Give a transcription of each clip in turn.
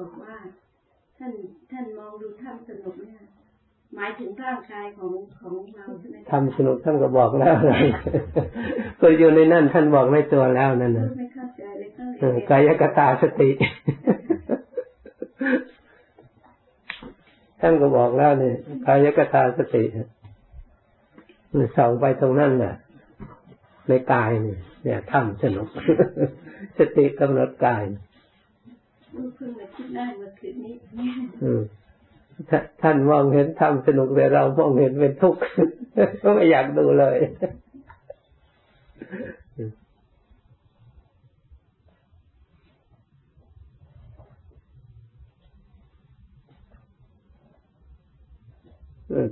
บอกว่า ท่านท่านมองดูท่านสนุกเนี่ยหมายถึงร่างกายของของเราใช่ไหมทำสนุกท่านก็บอกแล้วก็อยู่ในนั่นท่านบอกในตัวแล้วนั่นนะไม่เข้าใจเลยกายกตาสติ ท่านก็บอกแล้วเนี่ยกายกตาสติส่องไปตรงนั้นแหละในกายเนี่ยทำสนุกสติกำหนดกายเพิ่งมาคิดได้เมื่อคืนนี้ท่านมองเห็นทำสนุกแต่เรามองเห็นเป็นทุกข์ก็ไม่อยากดูเลย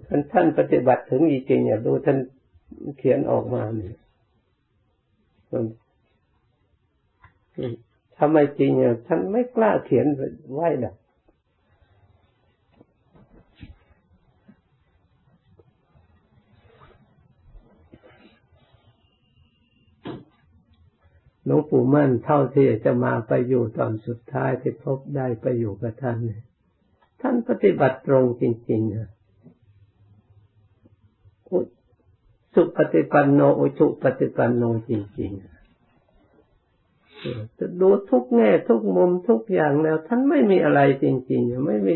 ท่านท่านปฏิบัติถึงจริงๆอย่าดูท่านเขียนออกมาเนี่ย ทำไมจริงอะท่านไม่กล้าเขียนไว้หรอกหลวงปู่มั่นเท่าที่จะมาไปอยู่ตอนสุดท้ายที่พบได้ไปอยู่กับท่านท่านปฏิบัติตรงจริงๆนะสุปฏิปันโนอุชุปฏิปันโนจริงๆ จะดูทุกแง่ทุกมุมทุกอย่างแล้ว ท่านไม่มีอะไรจริงๆไม่มี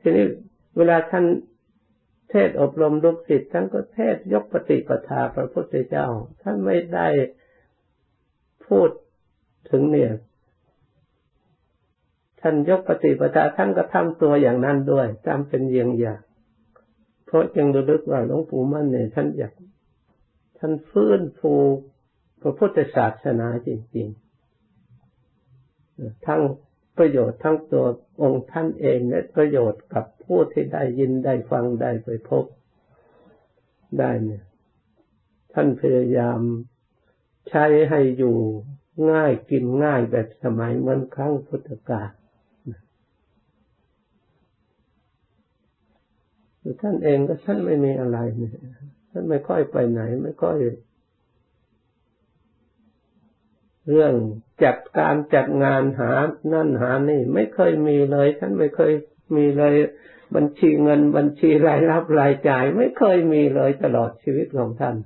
ทีนี้เวลาท่านเทศอบรมลูกศิษย์ท่านก็เทศยกปฏิปทาพระพุทธเจ้า ท่านไม่ได้พูดถึงเนี่ย ท่านยกปฏิปทาท่านก็ทำตัวอย่างนั้นด้วยตามเป็นเยียงอย่างเพราะยังระลึกว่าหลวงปู่มั่นเนี่ยท่านอยากท่านฟื้นฟู พระพุทธศาสนาจริงๆ ทั้งประโยชน์ทั้งตัวองค์ท่านเองและประโยชน์กับผู้ที่ได้ยินได้ฟังได้ไปพบได้เนี่ยท่านพยายามใช้ให้อยู่ง่ายกินง่ายแบบสมัยเมื่อครั้งพุทธกาลท่านเองก็ท่านไม่มีอะไรเนี่ยท่านไม่ค่อยไปไหน ไม่ค่อย เรื่องจัดการจัดงานหานั่นหานี่ ไม่เคยมีเลยท่านไม่เคยมีเลยบัญชีเงินบัญชีรายรับรายจ่าย ไม่เคยมีเลยตลอดชีวิตของท่าน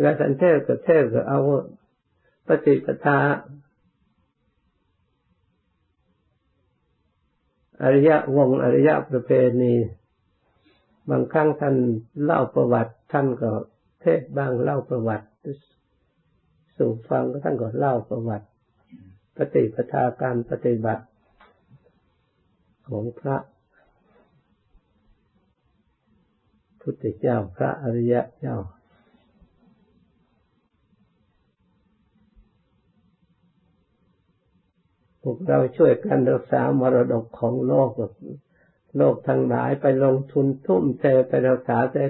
และท่านเทศก็เทศก็เอาปฏิปทาอริยวงอริยประเพณี บางครั้งท่านเล่าประวัติ ท่านก็เทศบ้างเล่าประวัติ สู่ฟังก็ท่านก็เล่าประวัติ ปฏิปทาการปฏิบัติของพระพุทธเจ้าพระอริยะเจ้า พวกเราช่วยกันรักษามรดกของโลก โลกทั้งหลายไปลงทุนทุ่มเทไปรักษาแต่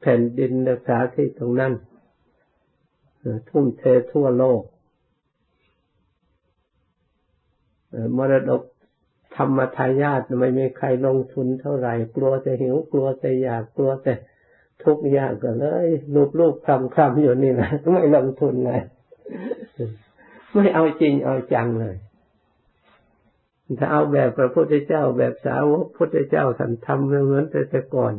แผ่นดินรักษาที่ตรงนั้นทุ่มเททั่วโลกมรดกธรรมทายาทไม่มีใครลงทุนเท่าไหร่ กลัวจะหิวกลัวจะอยากกลัวแต่ทุกอย่างก็เลยรูปรูปคำคำอยู่นี่นะไม่ลงทุนเลย ไม่เอาจริงเอาจังเลย ถ้าเอาแบบพระพุทธเจ้าแบบสาวกพุทธเจ้าท่านทำเหมือนแต่แต่ก่อน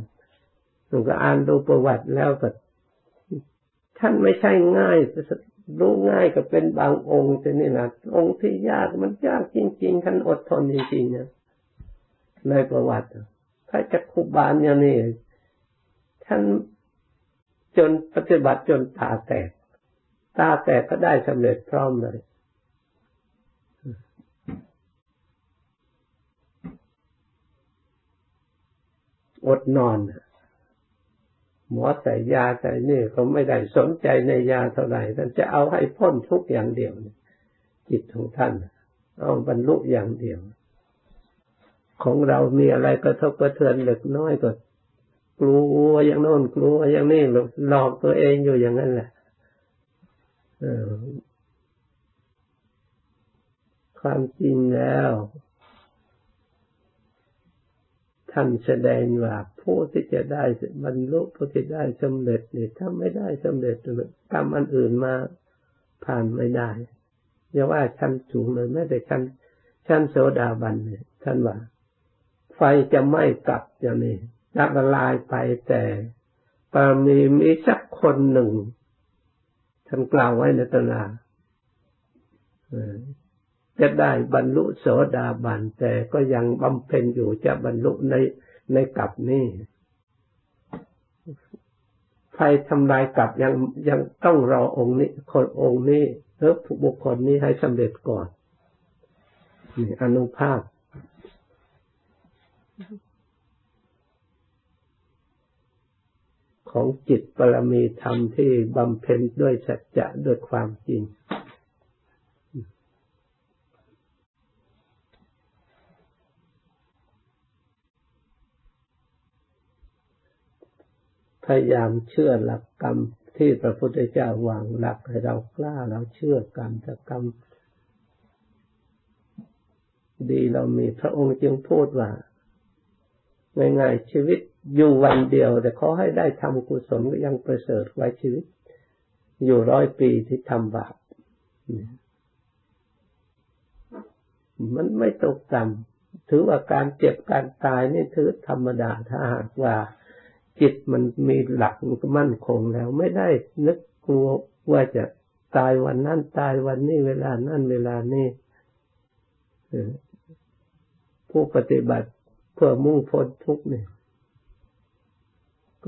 หนูก็อ่านดูประวัติแล้วก็ท่านไม่ใช่ง่ายรู้ง่ายก็เป็นบางองค์แต่นี่นะองค์ที่ยากมันยากจริง ๆ ท่านอดทนจริงๆนะในประวัติพระจักคุบาลอย่างนี้ท่านจนปฏิบัติจนตาแตก ตาแตกก็ได้สำเร็จพร้อมเลย อดนอน หมอใส่ยาใส่นี่เขาไม่ได้สนใจในยาเท่าไหร่ท่านจะเอาให้พ้นทุกอย่างเดียวจิตของท่านเอาบรรลุอย่างเดียว ของเรามีอะไรกระทบกระเทือนเล็กน้อยก็กลัวอย่างโน้นกลัวอย่างนี้หลอกตัวเองอยู่อย่างนั้นแหละความจริงแล้ว ท่านแสดงว่าผู้ที่จะได้บรรลุผู้ที่ได้สำเร็จเนี่ยถ้าไม่ได้สำเร็จกรรมอันอื่นมาผ่านไม่ได้อย่าว่าชั้นสูงเลยแม้แต่ชั้นชั้นโสดาบันเนี่ยท่านว่า ไฟจะไหม้กลับอย่างนี้ละลายไปแต่ปรมีมีสักคนหนึ่งท่านกล่าวไว้ในตำรา จะได้บรรลุโสดาบันแต่ก็ยังบำเพ็ญอยู่จะบรรลุในในกลับนี้ไฟทำลายกลับยังยังต้องรอองค์นี้ คนองค์นี้หรือบุคคลนี้ให้สำเร็จก่อนนี่อนุภาพ ของจิตปรมีธรรมที่บำเพ็ญด้วยสัจจะด้วยความจริง พยายามเชื่อหลักกรรมที่พระพุทธเจ้าวางหลักให้เรากล้าเราเชื่อกรรมถ้ากรรมดีเรามีพระองค์จึงพูดว่าง่ายๆชีวิตอยู่วันเดียว แต่ขอให้ได้ทำกุศลก็ยังประเสริฐไว้ชีวิต อยู่ร้อยปีที่ทำบาปมันไม่ตกต่ำถือว่าการเจ็บการตายนี่ถือธรรมดาถ้าหากว่า จิตมันมีหลักมั่นคงแล้ว ไม่ได้นึกกลัวว่าจะตายวันนั้นตายวันนี้เวลานั้นเวลานี้ผู้ปฏิบัติเพื่อมุ่งพ้นทุกข์เนี่ย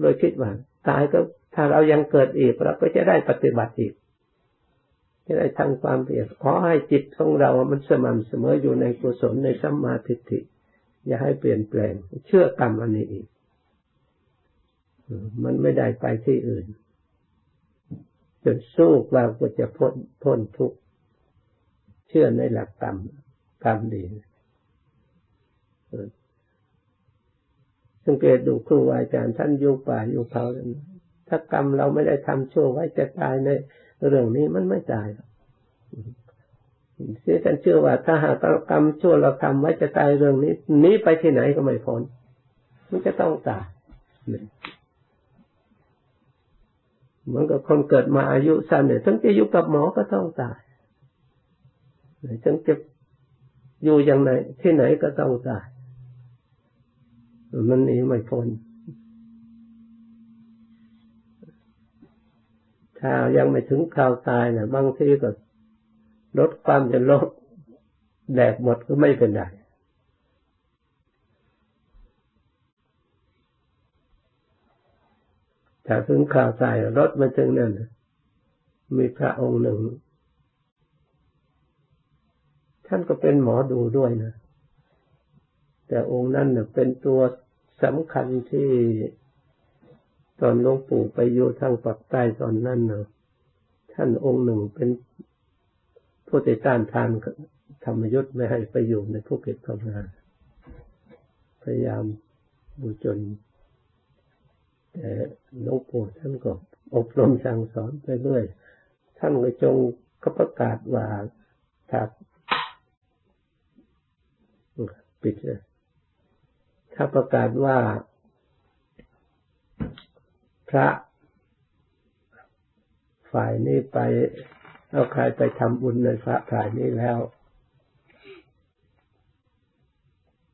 โดยคิดว่าตายก็ถ้าเรายังเกิดอีกเราก็จะได้ปฏิบัติอีกจะได้ทำความเพียรขอให้จิตของเรา มันสม่ำเสมออยู่ในกุศลในสัมมาทิฏฐิอย่าให้เปลี่ยนแปลง เชื่อกรรมอันนี้อีก มันไม่ได้ไปที่อื่น จนสู้ว่าก็จะพ้นพ้นทุกข์เชื่อในหลักกรรมกรรมดีสังเกตดูครูอาจารย์ท่านอยู่ป่าอยู่เขาถ้ากรรมเราไม่ได้ทำชั่วไว้จะตายในเรื่องนี้มันไม่ตายเสียท่านเชื่อว่า ถ้าหากกรรมชั่วเราทำไว้จะตายเรื่องนี้นี้ไปที่ไหนก็ไม่พ้นมันจะต้องตาย เหมือนกับคนเกิดมาอายุสั้นเนี่ยถึงจะอยู่กับหมอก็ต้องตายถึงจะอยู่อย่างไหนที่ไหนก็ต้องตาย มันหนีไม่พ้นถ้ายังไม่ถึงข่าวตายเนี่ยบางทีก็ลดความจะลดแดกหมดก็ไม่เป็นไร ถ้าถึงข่าวตายรถมาถึงนั่นมีพระองค์หนึ่ง ท่านก็เป็นหมอดูด้วยนะ แต่องค์นั้นเน่ยเป็นตัวสำคัญที่ตอนหลวงปู่ไปอยู่ทางปักใต้ตอนนั้นเนาะท่านองค์หนึ่งเป็นผู้ติดต้านทานธรรมยุทธ์ไม่ให้ไปอยู่ในภูเก็ตทำงานพยายามดูจน หลวงปู่ท่านก็อบรมสั่งสอนไปเรื่อย ท่านก็จงก็ประกาศว่าถ้าปิดเลยถ้าประกาศว่าพระฝ่ายนี้ไปเอาใครไปทำบุญในพระฝ่ายนี้แล้ว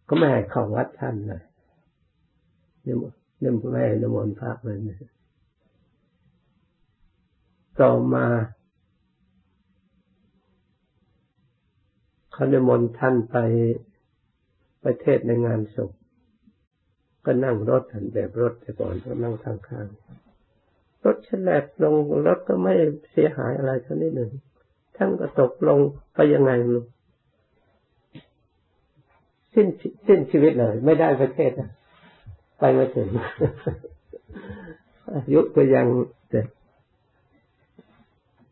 ก็ไม่ให้เข้าวัดท่านเลยนี่ ยไม่ให้นมนพระเลยต่อมาเขานิมนต์ท่านไปประเทศในงานศพก็นั่งรถหันแบบรถแต่ก่อนก็นั่งข้างๆรถฉลบลงรถก็ไม่เสียหายอะไรสักนิดหนึ่งท่านก็ตกลงไปยังไงลูกสิ้นสิ้นชีวิตเลย ไม่ได้ประเทศนะ ไปไม่ถึงอายุก็ยังแต่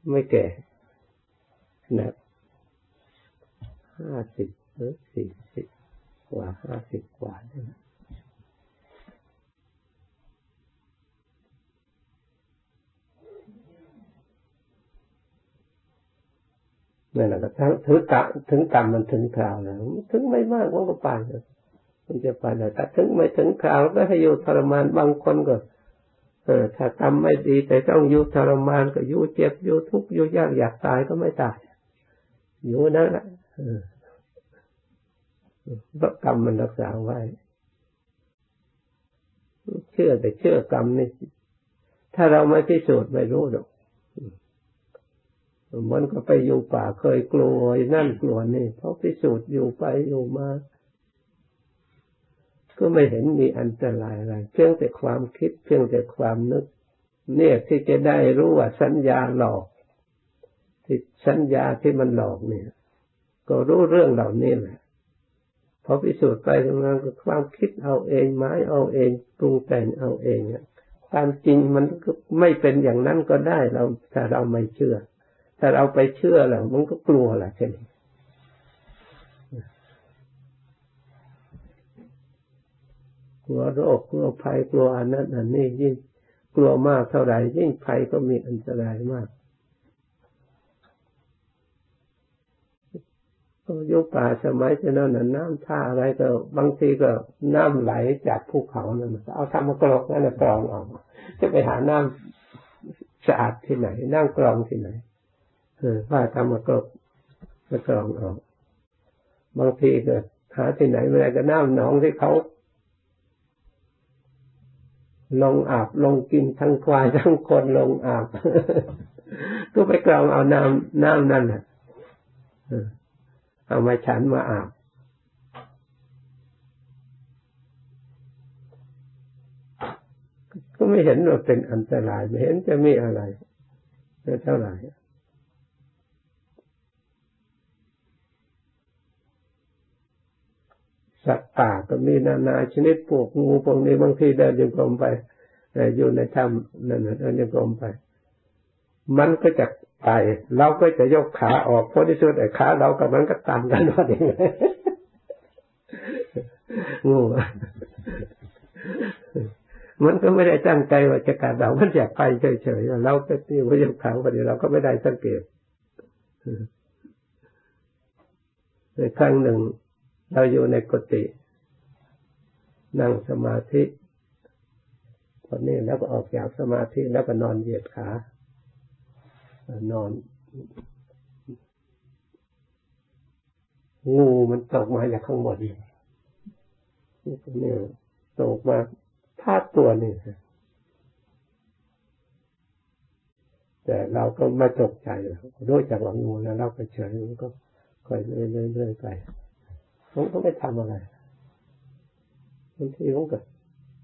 ไม่แก่นะห้าสิบหรือสี่สิบกว่าห้าสิบกว่าเนี่ยนั่นแหละทั้งถึงกะถึงกรรมมันถึงคราวแล้ว ถึงไม่มากมันก็ไปเลย มันจะไปได้แต่ถึงไม่ถึงคราวก็ให้อยู่ทรมานบางคนก็เออถ้าทำไม่ดีแต่ต้องอยู่ทรมานก็อยู่เจ็บอยู่ทุกข์อยู่ยากอยากตายก็ไม่ตายอยู่นั่นแหละเพราะกรรมมันรักษาไว้ เชื่อแต่เชื่อกรรมนี่ถ้าเราไม่พิสูจน์ไม่รู้หรอกมันก็ไปอยู่ป่าเคยกลัวนั่นกลัวนี่เพราะพิสูจน์อยู่ไปอยู่มา ก็ไม่เห็นมีอันตรายอะไรเพียงแต่ความคิดเพียงแต่ความนึก เนี่ยที่จะได้รู้ว่าสัญญาหลอก ที่สัญญาที่มันหลอกเนี่ย ก็รู้เรื่องเหล่านี้แหละพอพิสูจน์ไปทำงานก็ความคิดเอาเองไม้เอาเองปรุงแต่งเอาเองความจริงมันก็ไม่เป็นอย่างนั้นก็ได้เราถ้าเราไม่เชื่อ ถ้าเราไปเชื่อแล้วมันก็กลัวแหละเช่น กลัวโรคกลัวภัยกลัวอันนั้นอันนี้ยิ่งกลัวมากเท่าไหร่ยิ่งภัยก็มีอันตรายมากยุคป่าสมัยจะนั่นน้ำท่าอะไรก็บางทีก็น้ำไหลจากภูเขานั่นเอาทำมากรอกนั่นกรองออกจะไปหาน้ำสะอาดที่ไหนน้ำกรองที่ไหนเออว่าทำมากรอกมากรองออกบางทีก็หาที่ไหนไม่ได้ก็น้ำหนองที่เขา ลงอาบลงกินทั้งควายทั้งคนลงอาบก็ไปกรองเอาน้ำน้ำนั่นแหละเอามาฉันมาอาบก็ไม่เห็นว่าเป็นอันตรายไม่เห็นจะมีอะไรเท่าไหร่ สัตว์ป่าก็มีนานาชนิดพวกงูพวกนี้บางทีเดินยังกรมไปอยู่ในถ้ำนั่นเดินยังกรมไป มันก็จะไปเราก็จะยกขาออกเพราะที่สุดไอ้ขาเรากับมันก็ต่ำกันว่าอย่างไรงูมันก็ไม่ได้ตั้งใจว่าจะกัดเรา มันอยากไปเฉยๆเราก็ตีว่ายกขาไปเราก็ไม่ได้สังเกตในครั้งหนึ่ง เราอยู่ในกุฏินั่งสมาธิตอนนี้แล้วก็ออกจากสมาธิแล้วก็นอนเหยียดขานอน งูมันตกมาจากข้างบนนี่เนี่ยตกมาพาดตัวนี่แต่เราก็ไม่ตกใจรู้จักว่างูแล้วเราก็เฉยมันก็ค่อยเรื่อยๆไป ผมก็ไม่ทำอะไรบางทีผมก็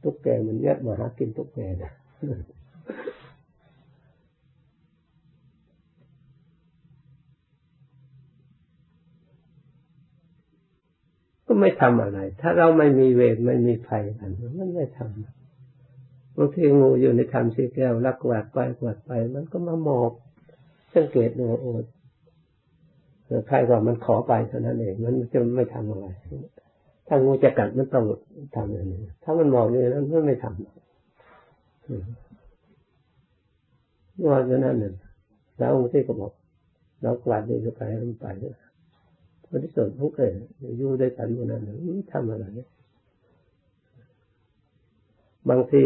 ตุ๊กแกมันยัดมาหากินตุ๊กแกนะก็ไม่ทำอะไร ถ้าเราไม่มีเวรไม่มีภัยกัน มันไม่ทำบางทีงูอยู่ในทำสีแก้วลักกวาดไปกวาดไป มันก็มาหมอบสังเกตดูโอ้ ใครว่ามันขอไปเท่านั้นเองมันจะไม่ทำอะไรถ้างูจะกัดมันต้องทำอย่างนี้ถ้ามันมองอย่างนั้นมันไม่ทำว่าอย่างนั้นน่ะแล้วองค์ที่ก็บอกเรากวาดดีก็ไปมันไปพอที่สุดเขาเคยอยู่ด้วยกันวันนั้นทำอะไรบางที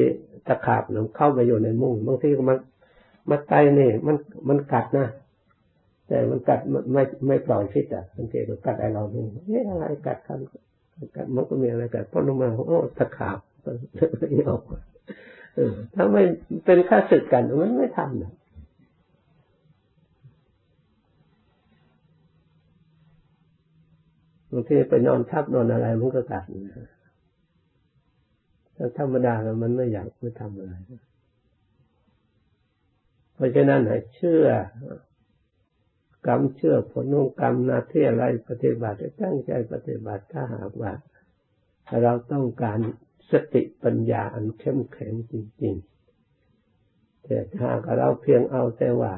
ตะขาบหนูเข้าไปอยู่ในมุ้งบางทีก็มันมาไตนี่มันมันกัดนะ แต่มันกัดไม่ไม่ปล่อยพิษอะสังเกตดูกัดไอเราเนี่ยเอ๊ะอะไรกัดกันกัดมันก็มีอะไรกัดพอลงมาโอ้ตะขาบไม่ออกถ้าไม่เป็นค่าศึกกันมันไม่ทำนะบางทีไปนอนทับนอนอะไรมันก็กัดนะถ้าธรรมดาแล้วมันไม่อยากไม่ทำอะไร เพราะฉะนั้นให้เชื่อ กรรมเชื่อผลของกรรมนาที่อะไรปฏิบัติตั้งใจปฏิบัติถ้าหากว่า เราต้องการสติปัญญาอันเข้มแข็งจริงๆแต่ถ้าเราเพียงเอาแต่ว่า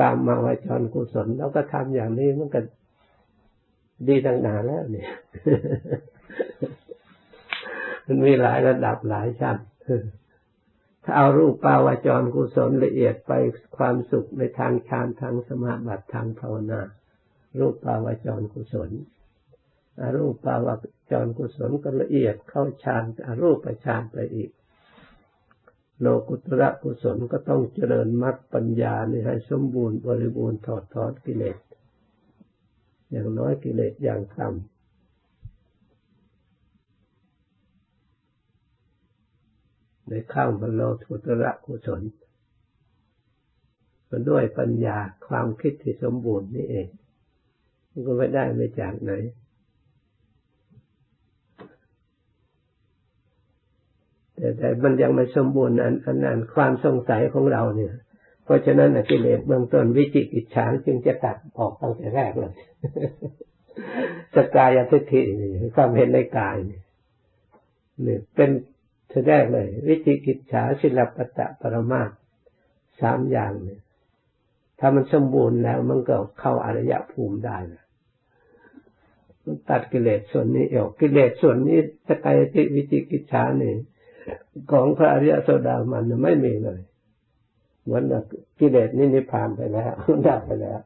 กรรมมาวจรกุศลแล้วก็ทำอย่างนี้มันก็ดีตั้งนานแล้วเนี่ยมันมีหลายระดับหลายชั้น ถ้าเอารูปปาวจรกุศลละเอียดไปความสุขในทางฌานทางสมาบัติทางภาวนา รูปปาวจรกุศลอรูปปาวจรกุศลก็ละเอียดเข้าฌานอรูปฌานไปอีก โลกุตระกุศลก็ต้องเจริญมรรคปัญญานี่ให้สมบูรณ์บริบูรณ์ถอดถอนกิเลสอย่างน้อยกิเลสอย่างต่ำ ในข้าวบรรโลทุตระกุศลมันด้วยปัญญาความคิดที่สมบูรณ์นี่เองมันก็ไม่ได้ไม่จากไหน แต่แต่มันยังไม่สมบูรณ์อันอันนั้นความสงสัยของเราเนี่ย เพราะฉะนั้นกิเลสเบื้องต้นวิจิกิจฉาจึงจะตัดออกตั้งแต่แรกเลยสกายทิฏฐิความเห็นในกายเนี่ยเป็น แสดงเลย วิจิกิจฉาศิลปตะปรมาสามอย่างเนี่ย ถ้ามันสมบูรณ์แล้ว มันก็เข้าอริยภูมิได้นะมันตัดกิเลสส่วนนี้ออกกิเลสส่วนนี้สกายติวิจิกิจฉานี่ของพระอริยโสดามันไม่มีเลยเหมือนกิเลสนี่นิพพานไปแล้วดับไปแล้ว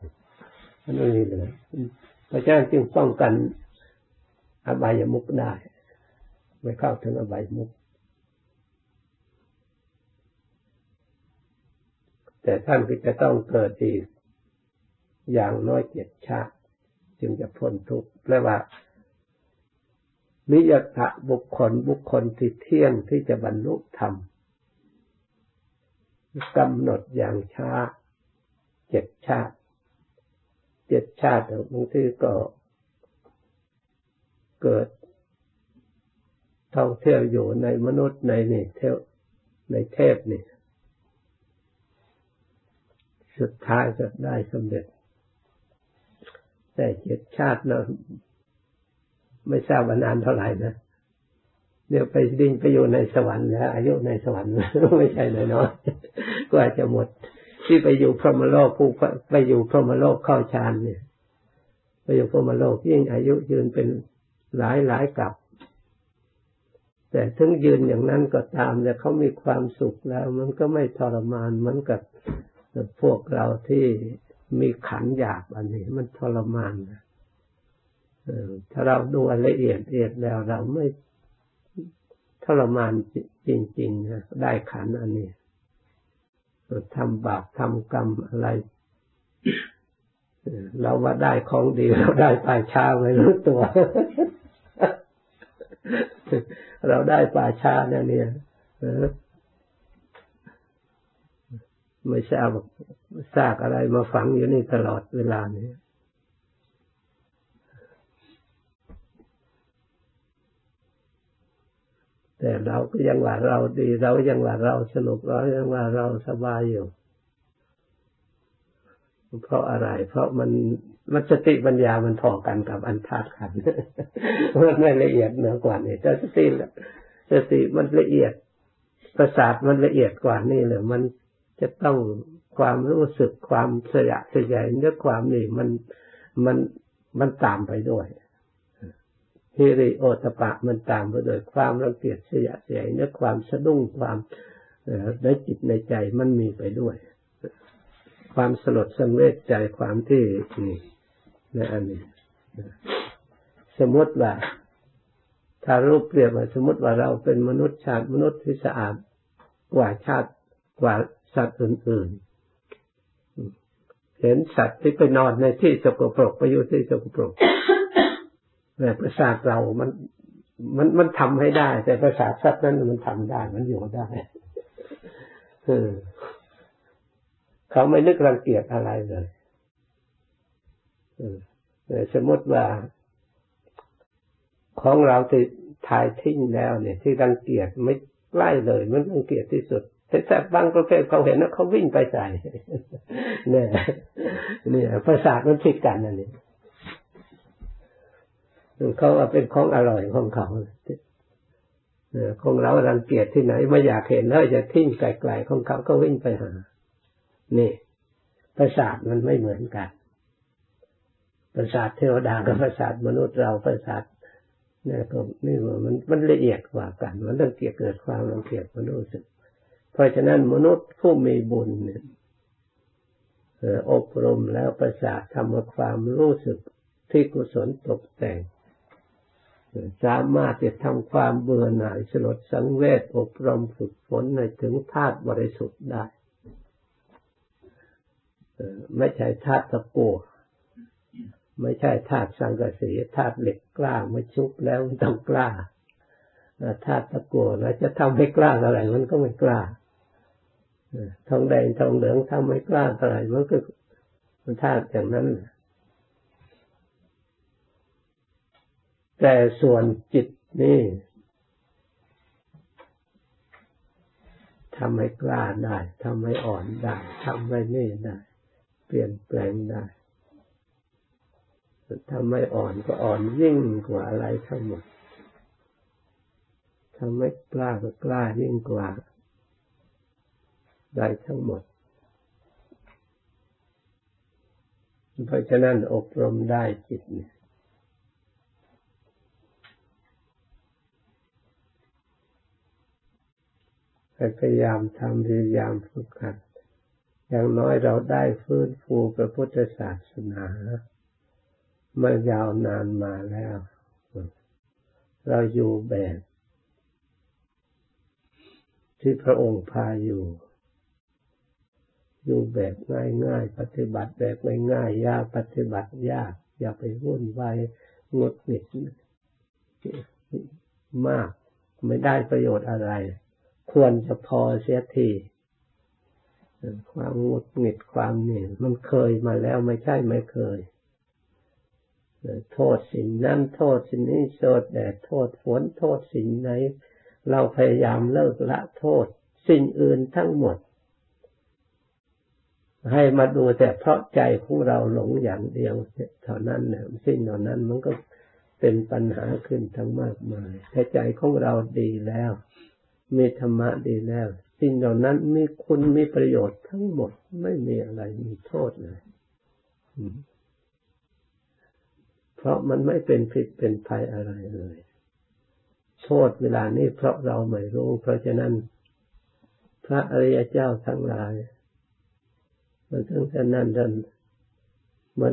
มันไม่มีเลยพระเจ้าจึงป้องกันอบายมุกได้ ไม่เข้าถึงอบายมุก แต่ท่านก็จะต้องเกิดอีกอย่างน้อยเจ็ดชาติ จึงจะพ้นทุกข์แปลว่านิยตะบุคคลบุคคลที่เที่ยงที่จะบรรลุธรรมกำหนดอย่างช้าเจ็ดชาติ เจ็ดชาติบางทีก็เกิดท่องเที่ยวอยู่ในมนุษย์ในนี่เที่ยวในเทพนี่ สุดท้ายจะได้สำเร็จ แต่เจ็ดชาติเราไม่ทราบนานเท่าไหร่นะเดี๋ยวไปดิ้งไปอยู่ในสวรรค์แล้วอายุในสวรรค์ไม่ใช่น้อยๆกว่าจะหมด ที่ไปอยู่พรหมโลกผู้ไปอยู่พรหมโลกเข้าฌานเนี่ย ไปอยู่พรหมโลกยิ่งอายุยืนเป็นหลายหลายกับ แต่ถึงยืนอย่างนั้นก็ตามแต่เขามีความสุขแล้ว มันก็ไม่ทรมานเหมือนกับ พวกเราที่มีขันหยาบอันนี้ มันทรมานนะถ้าเราดูละเอียดเอียดแล้วเราไม่ทรมานจริงๆนะได้ขันอันนี้ทำบาปทำกรรมอะไร เราว่าได้ของดีเราได้ป่าช้าไม่รู้ตัว เราได้ป่าช้าเนี่ยเนี่ย ไม่ทราบซากอะไรมาฝังอยู่นี่ตลอดเวลานี้แต่เราก็ยังว่าเราดี เรายังว่าเราสนุกเรายังว่าเราสบายอยู่ เพราะอะไร เพราะมันมันสติปัญญามันพอกันกับอันธาตุขันมันไม่ละเอียดเหนือกว่านี่แต่สติสติมันละเอียดประสาทมันละเอียดกว่านี่เลยมัน จะต้องความรู้สึกความเสียสยายเนื้อความนี่มันมันมันตามไปด้วยฮิริโอตปะมันตามไปด้วยความรังเกียจเสียเสียเนื้อความสะดุ้งความในจิตในใจมันมีไปด้วย ความสลดสังเวชใจความที่นี่ในอันนี้สมมติว่าถ้ารูปเปรียบว่าสมมติว่าเราเป็นมนุษย์ชาติมนุษย์ที่สะอาดกว่าชาติกว่า สัตว์อื่น ๆ เห็นสัตว์ที่ไปนอนในที่สกปรกไปอยู่ที่สกปรกแต่ประสาทเรา มัน มัน มันทำให้ได้ แต่ประสาทสัตว์นั้นมันทำได้ มันอยู่ได้เออเขาไม่นึกรังเกียจอะไรเลยเออสมมติว่า ของเราที่ถ่ายทิ้งแล้วเนี่ย ที่รังเกียจไม่ใกล้เลย มันรังเกียจที่สุด แต่สัตว์บางประเภทเขาเห็นแล้วเขาวิ่งไปใส่เนี่ยเนี่ยประสาทมันผิดกันนั่นเองเขาว่าเป็นของอร่อยของเขาของเรารังเกียจที่ไหนไม่อยากเห็นแล้วจะทิ้งไกลๆของเขาก็วิ่งไปหา นี่ประสาทมันไม่เหมือนกัน ประสาทเทวดากับประสาทมนุษย์เราประสาทเนี่ยก็นี่มันมันละเอียดกว่ากัน มันรังเกียจเกิดความรังเกียจมันรู้สึก เพราะฉะนั้นมนุษย์ผู้มีบุญอบรมแล้วประสาททำความรู้สึกที่กุศลตกแต่ง สามารถจะทำความเบื่อหน่ายสลดสังเวชอบรมฝึกฝนในถึงธาตุบริสุทธิ์ได้ ไม่ใช่ธาตุตะกัวไม่ใช่ธาตุสังกะสีธาตุเหล็กกล้าไม่ชุบแล้วต้องกล้าธาตุตะกัวแล้วจะทำให้กล้าอะไรมันก็ไม่กล้า ทองแดงทองเหลืองทำไม่กล้าอะไรมันก็มันธาตุอย่างนั้น แต่ส่วนจิตนี่ทำให้กล้าได้ทำให้อ่อนได้ทำให้นี่ได้ เปลี่ยนแปลงได้ทำให้อ่อนก็อ่อนยิ่งกว่าอะไรทั้งหมดทำให้กล้าก็กล้ายิ่งกว่า ได้ทั้งหมด เพราะฉะนั้นอบรมได้จิตเนี่ยพยายามทำพยายามฝึกหัด อย่างน้อยเราได้ฟื้นฟูพระพุทธศาสนาเมื่อยาวนานมาแล้ว เราอยู่แบบ ที่พระองค์พาอยู่ อยู่แบบง่ายๆ ปฏิบัติแบบง่ายๆยากปฏิบัติยาก อย่าไปวุ่นวายงดหงิดมาก ไม่ได้ประโยชน์อะไร ควรจะพอเสียทีความงดหงิดความเหนื่อยมันเคยมาแล้วไม่ใช่ไม่เคยโทษสิ่งนั้นโทษสิ่งนี้โทษแดดโทษฝนโทษสิ่งไหน เราพยายามเลิกละโทษ สิ่งอื่นทั้งหมด ให้มาดูแต่เพราะใจของเราหลงอย่างเดียวเท่านั้นเนี่ยสิ่งเหล่านั้นมันก็เป็นปัญหาขึ้นทั้งมากมายแต่ใจของเราดีแล้วมีธรรมะดีแล้ว สิ่งเหล่านั้นมีคุณมีประโยชน์ทั้งหมดไม่มีอะไรมีโทษเลยเพราะมันไม่เป็นผิดเป็นภัยอะไรเลย โทษเวลานี้เพราะเราไม่รู้ เพราะฉะนั้น พระอริยเจ้าทั้งหลาย มันทั้งแต่นั้นดันมัน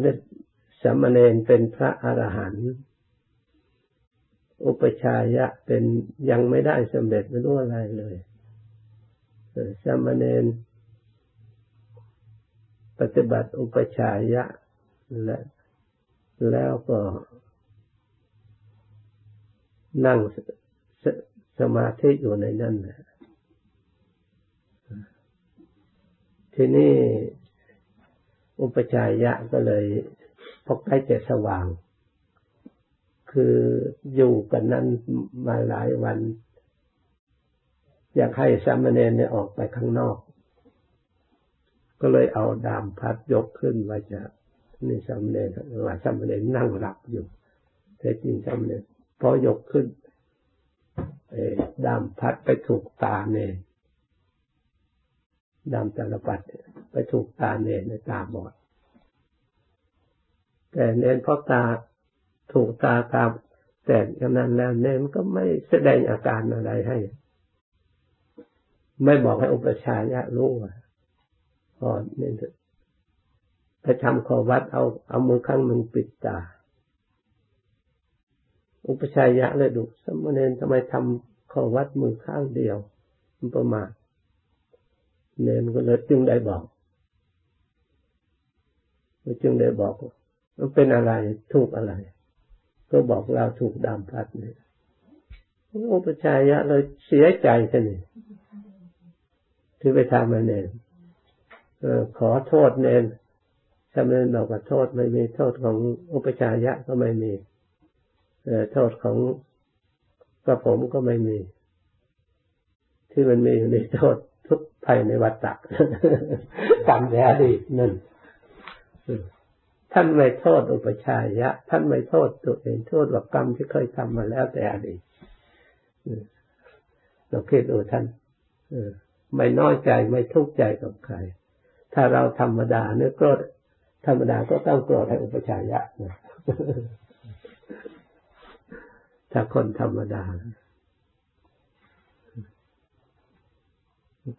สามเณรเป็นพระอรหันต์อุปชายะเป็นยังไม่ได้สำเร็จไม่รู้อะไรเลยสามเณรปฏิบัติอุปชายะและแล้วก็นั่งสสมาธิอยู่ในนั้นนะทีนี้ อุปชายะก็เลยพอใกล้จะสว่าง คืออยู่กันนั้นมาหลายวัน อยากให้สามเณรเนี่ยออกไปข้างนอก ก็เลยเอาดามพัดยกขึ้นว่าจะนี่สามเณรว่าสามเณรนั่งหลับอยู่แต่จริงสามเณรพอยกขึ้นดามพัดไปถูกตาเนร ดามตาลปัดไปถูกตาเนรในตาบอด แต่เนรเพราะตาถูกตาตามแต่กำนั้นแล้วเนี่ยมันก็ไม่แสดงอาการอะไรให้ ไม่บอกให้อุปชายะรู้ว่าพอเนี่ยไปทำขอวัดเอาเอามือข้างหนึ่งปิดตา อุปชายะเลยดูสมณเณรทำไมทำขอวัดมือข้างเดียวมันประมาท เนนก็เลยจึงได้บอกจึงได้บอกมันเป็นอะไรถูกอะไร ก็บอกเราถูกดามพัดเนี่ยอุปชัยยะเลยเสียใจกันนี่ที่ไปทำมาเนนเออขอโทษเนนทำเนนบอกว่าโทษไม่มีโทษของอุปชัยยะก็ไม่มีเออโทษของกระผมก็ไม่มี ที่มันมีมีโทษ ทุกภัยในวัฏฏะกรรมในอดีตนั่นท่านไม่โทษอุปชัยยะ ท่านไม่โทษตัวเองโทษว่ากรรมที่เคยทำมาแล้วแต่อดีตเราคิดดูท่านไม่น้อยใจไม่ทุกข์ใจกับใคร ถ้าเราธรรมดาเนื้อโกรธธรรมดาก็ต้องโกรธให้อุปชัยยะนะถ้าคนธรรมดา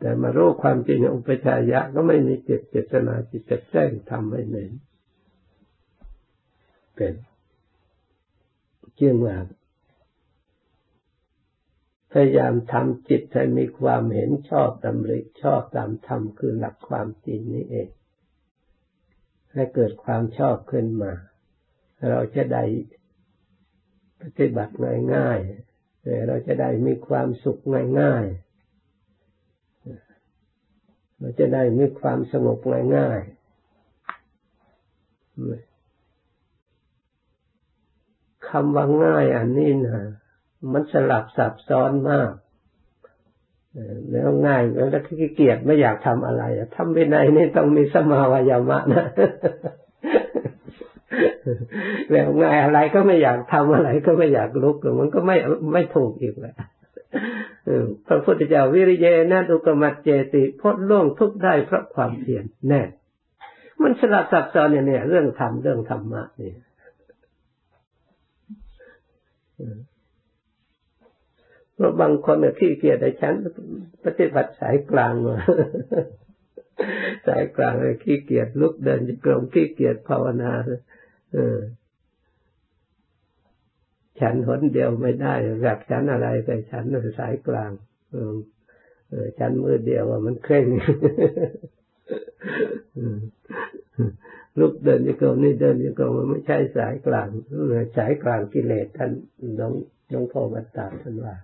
แต่มารู้ความจริงอุปชัยยะก็ไม่มีเจตเจตนาจิตจะแจ้งทำให้เน้นเป็นเชื่อว่าพยายามทำจิตให้มีความเห็นชอบดำริชอบตามธรรมคือหลักความจริงนี้เอง ให้เกิดความชอบขึ้นมา เราจะได้ปฏิบัติง่ายๆเราจะได้มีความสุขง่ายๆ เราจะได้มีความสงบง่ายๆคำว่าง่ายอันนี้นะมันสลับซับซ้อนมากแล้วง่ายแล้วขี้เกียจไม่อยากทำอะไรทำไปไหนนี่ต้องมีสมาวายามะนะแล้วง่ายอะไรก็ไม่อยากทำอะไรก็ไม่อยากลุกมันก็ไม่ไม่ถูกอีกแหละ พระพุทธเจ้าวิริเยนะดุกมัดเจติพ้นล่วงทุกได้เพราะความเพียรแน่ มันสลับซับซ้อนเนี่ยเรื่องธรรมเรื่องธรรมะนี่เพราะบางคนเนี่ยขี้เกียจแต่ฉันปฏิบัติสายกลางมาสายกลางเลยขี้เกียจลุกเดินจงกรมขี้เกียจภาวนาเออ ฉันหนเดียวไม่ได้อยากฉันอะไรแต่ฉันสายกลางเออฉันมือเดียวว่ามันเคร่งลุกเดินจงกรมนี่เดินจงกรมมันไม่ใช่สายกลางสายกลางกิเลสท่านน้องหลวงพ่อบัตตาท่านว่า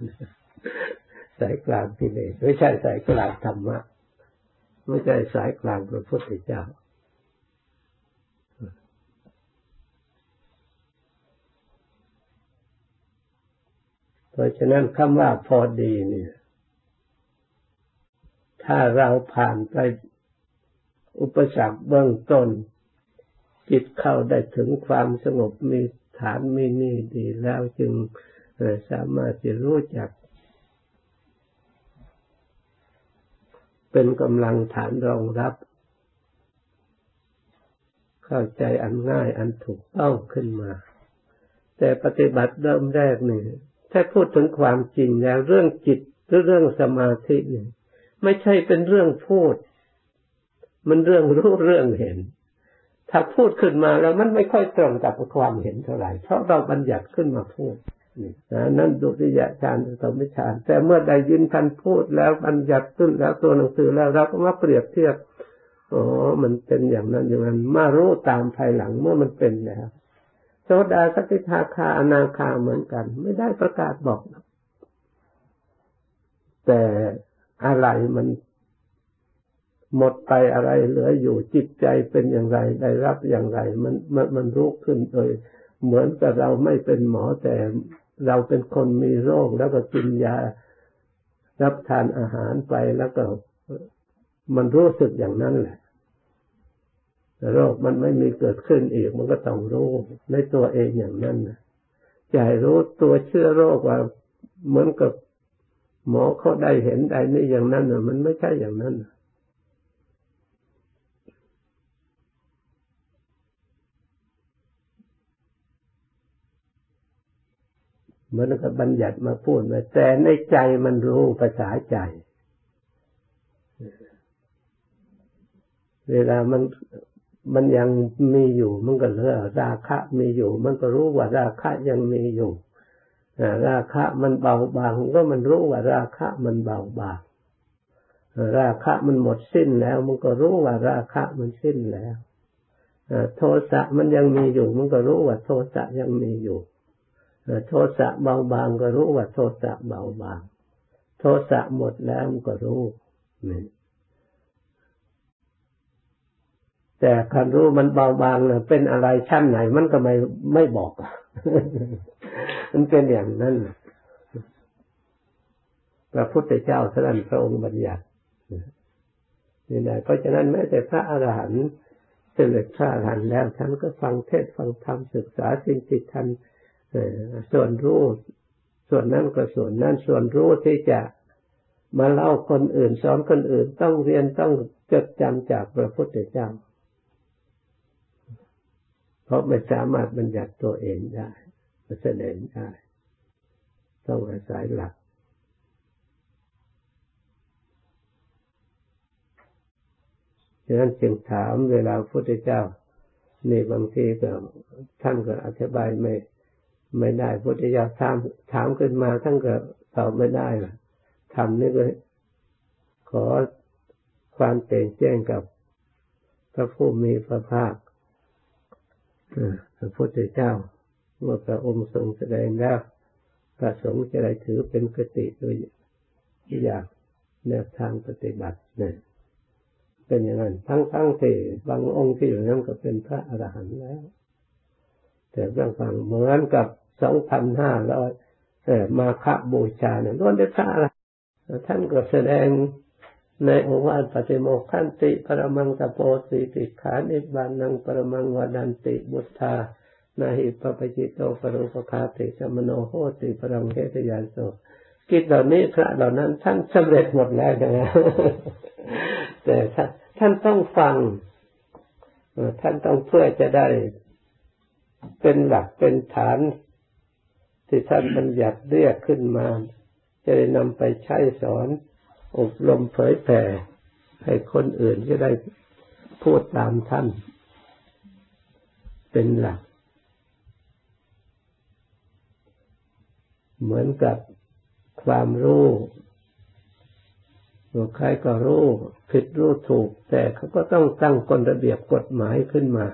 สายกลางกิเลสไม่ใช่สายกลางธรรมะไม่ใช่สายกลางพระพุทธเจ้า เพราะฉะนั้นคำว่าพอดีเนี่ย ถ้าเราผ่านไปอุปสรรคเบื้องต้น จิตเข้าได้ถึงความสงบมีฐานมีนี่ดีแล้วจึงสามารถจะรู้จัก เป็นกำลังฐานรองรับ เข้าใจอันง่ายอันถูกต้องขึ้นมา แต่ปฏิบัติเริ่มแรกนี่ ถ้าพูดถึงความจริงแล้วเรื่องจิตหรือเรื่องสมาธิเนี่ยไม่ใช่เป็นเรื่องพูด มันเรื่องรู้เรื่องเห็น ถ้าพูดขึ้นมาแล้วมันไม่ค่อยตรงกับความเห็นเท่าไหร่เพราะเราบัญญัติขึ้นมาพูดนั่นดุริยฌานสมิฌาน แต่เมื่อได้ยินท่านพูดแล้วบัญญัติขึ้นแล้วตัวหนังสือแล้วเราก็มาเปรียบเทียบอ๋อมันเป็นอย่างนั้นอย่างนั้นมารู้ตามภายหลังเมื่อมันเป็นแล้ว โสดาสกิทาคาอนาคาเหมือนกัน ไม่ได้ประกาศบอก แต่อะไรมันหมดไปอะไรเหลืออยู่จิตใจเป็นอย่างไรได้รับอย่างไร มันมันมันรู้ขึ้นโดย เหมือนกับเราไม่เป็นหมอแต่เราเป็นคนมีโรคแล้วก็กินยา รับทานอาหารไปแล้วก็มันรู้สึกอย่างนั้นแหละ โรคมันไม่มีเกิดขึ้นอีก มันก็ต้องรู้ในตัวเองอย่างนั้นนะใจรู้ตัวเชื้อโรคว่าเหมือนกับหมอเขาได้เห็นได้นี่อย่างนั้นนะมันไม่ใช่อย่างนั้นนะมันก็บัญญัติมาพูดมาแต่ในใจมันรู้ภาษาใจ เวลามัน มันยังมีอยู่มันก็เลือราคะมีอยู่ มันก็รู้ว่าราคะยังมีอยู่ราคะมันเบาบาง ก็มันรู้ว่าราคะมันเบาบาง ราคะมันหมดสิ้นแล้ว มันก็รู้ว่าราคะมันสิ้นแล้วโทสะมันยังมีอยู่ มันก็รู้ว่าโทสะยังมีอยู่โทสะเบาบางก็รู้ว่าโทสะเบาบาง โทสะหมดแล้วมันก็รู้นี่ แต่คันรู้มันเบาบางเเป็นอะไรชั้นไหน มันก็ไม่ไม่บอก มันเป็นอย่างนั้นพระพุทธเจ้าท่านพระองค์บัญญัตินี่แหละเพราะฉะนั้นแม้แต่พระอรหันต์เสด็จพระอรหันต์แล้วท่านก็ฟังเทศฟังธรรมศึกษาสิ่งที่ท่านส่วนรู้ ส่วนนั้นก็ส่วนนั้นส่วนรู้ที่จะมาเล่าคนอื่นสอนคนอื่นต้องเรียนต้องจดจำจากพระพุทธเจ้า เพราะไม่สามารถบัญญัติตัวเองได้แสดงได้ ต้องอาศัยหลักฉะนั้นจึงถามเวลาพระพุทธเจ้านี่บางทีก็ท่านก็อธิบายไม่ไม่ได้พุทธเจ้าถามถามขึ้นมาท่านก็ตอบไม่ได้ล่ะทำนี่ก็ขอความเต่งแจ้งกับพระผู้มีพระภาค พระพุทธเจ้า เมื่อพระองค์ทรงแสดงแล้วพระสงฆ์จะได้ถือเป็นกติโดยอย่างแนวทางปฏิบัติเนี่ยเป็นอย่างนั้นทั้งทั้งที่บางองค์ที่อยู่นั้นก็เป็นพระอรหันต์แล้ว แต่บางฝั่งเหมือนกับสองพันห้าร้อยมาฆบูชาเนี่ยล้วนได้พระอรหันต์ท่านก็แสดง ในโอวาทปฏิโมกขันติปรมังตโปสิติขานิบานังปรมังวดันติบุตธานาหิปปจิตโตปรุปคาติสมโนโหติปรังเทตยานโสกิจเหล่านี้พระเหล่านั้นท่านสำเร็จหมดแล้วนะแต่ท่านต้องฟังท่านต้องเพื่อจะได้เป็นหลักเป็นฐาน ที่ท่านบัญญัติเรียกขึ้นมา จะได้นำไปใช้สอน อบรมเผยแผ่ ให้คนอื่นจะได้พูดตามท่าน เป็นหลัก เหมือนกับความรู้ใครก็รู้ผิดรู้ถูก แต่เขาก็ต้องตั้งกฎระเบียบกฎหมายขึ้นมา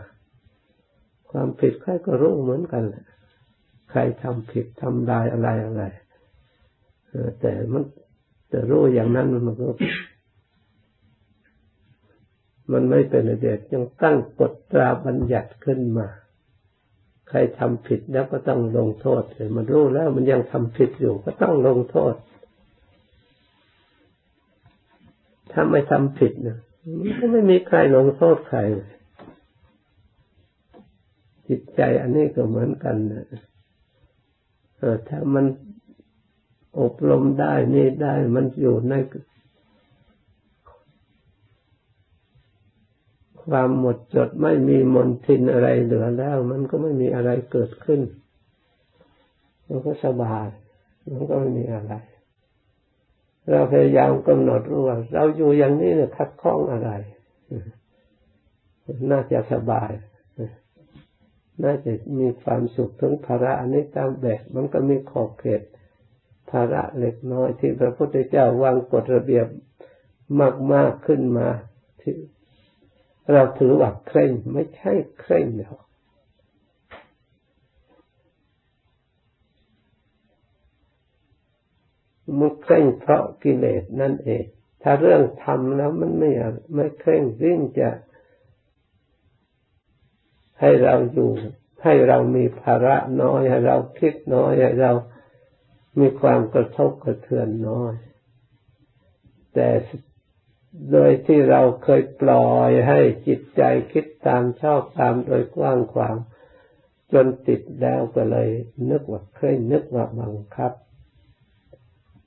ความผิดใครก็รู้เหมือนกันใครทำผิดทำได้อะไรอะไรแต่มัน จะรู้อย่างนั้นมันก็มันไม่เป็นเด็ดยังตั้งกฎตราบัญญัติขึ้นมา ใครทำผิดแล้วก็ต้องลงโทษเลยมันรู้แล้วมันยังทำผิดอยู่ก็ต้องลงโทษ ถ้าไม่ทำผิดนะก็ไม่มีใครลงโทษใคร จิตใจอันนี้ก็เหมือนกันนะถ้ามัน อบรมได้นี่ได้มันอยู่ในความหมดจดไม่มีมนทินอะไรเหลือแล้ว มันก็ไม่มีอะไรเกิดขึ้น มันก็สบาย มันก็ไม่มีอะไร เราพยายามกำหนดรู้ว่าเราอยู่อย่างนี้เนี่ยคัดข้องอะไรน่าจะสบาย น่าจะมีความสุขถึงภาระอันนี้ตามแบบ มันก็มีขอบเขต ภาระเล็กน้อยที่พระพุทธเจ้าวางกฎระเบียบมาก ๆ ขึ้นมาที่เราถือว่าเคร่งไม่ใช่เคร่งหรอกมันเคร่งเพราะกิเลสนั่นเอง ถ้าเรื่องทำแล้วมันไม่ไม่เคร่งริ่งจะ ให้เราอยู่ ให้เรามีภาระน้อยให้เราคิดน้อยให้เรา มีความกระทบกระเทือนน้อย แต่โดยที่เราเคยปล่อยให้จิตใจคิดตามชอบตามโดยกว้างขวางจนติดแล้วก็เลย นึกว่าเคยนึกว่าบังคับ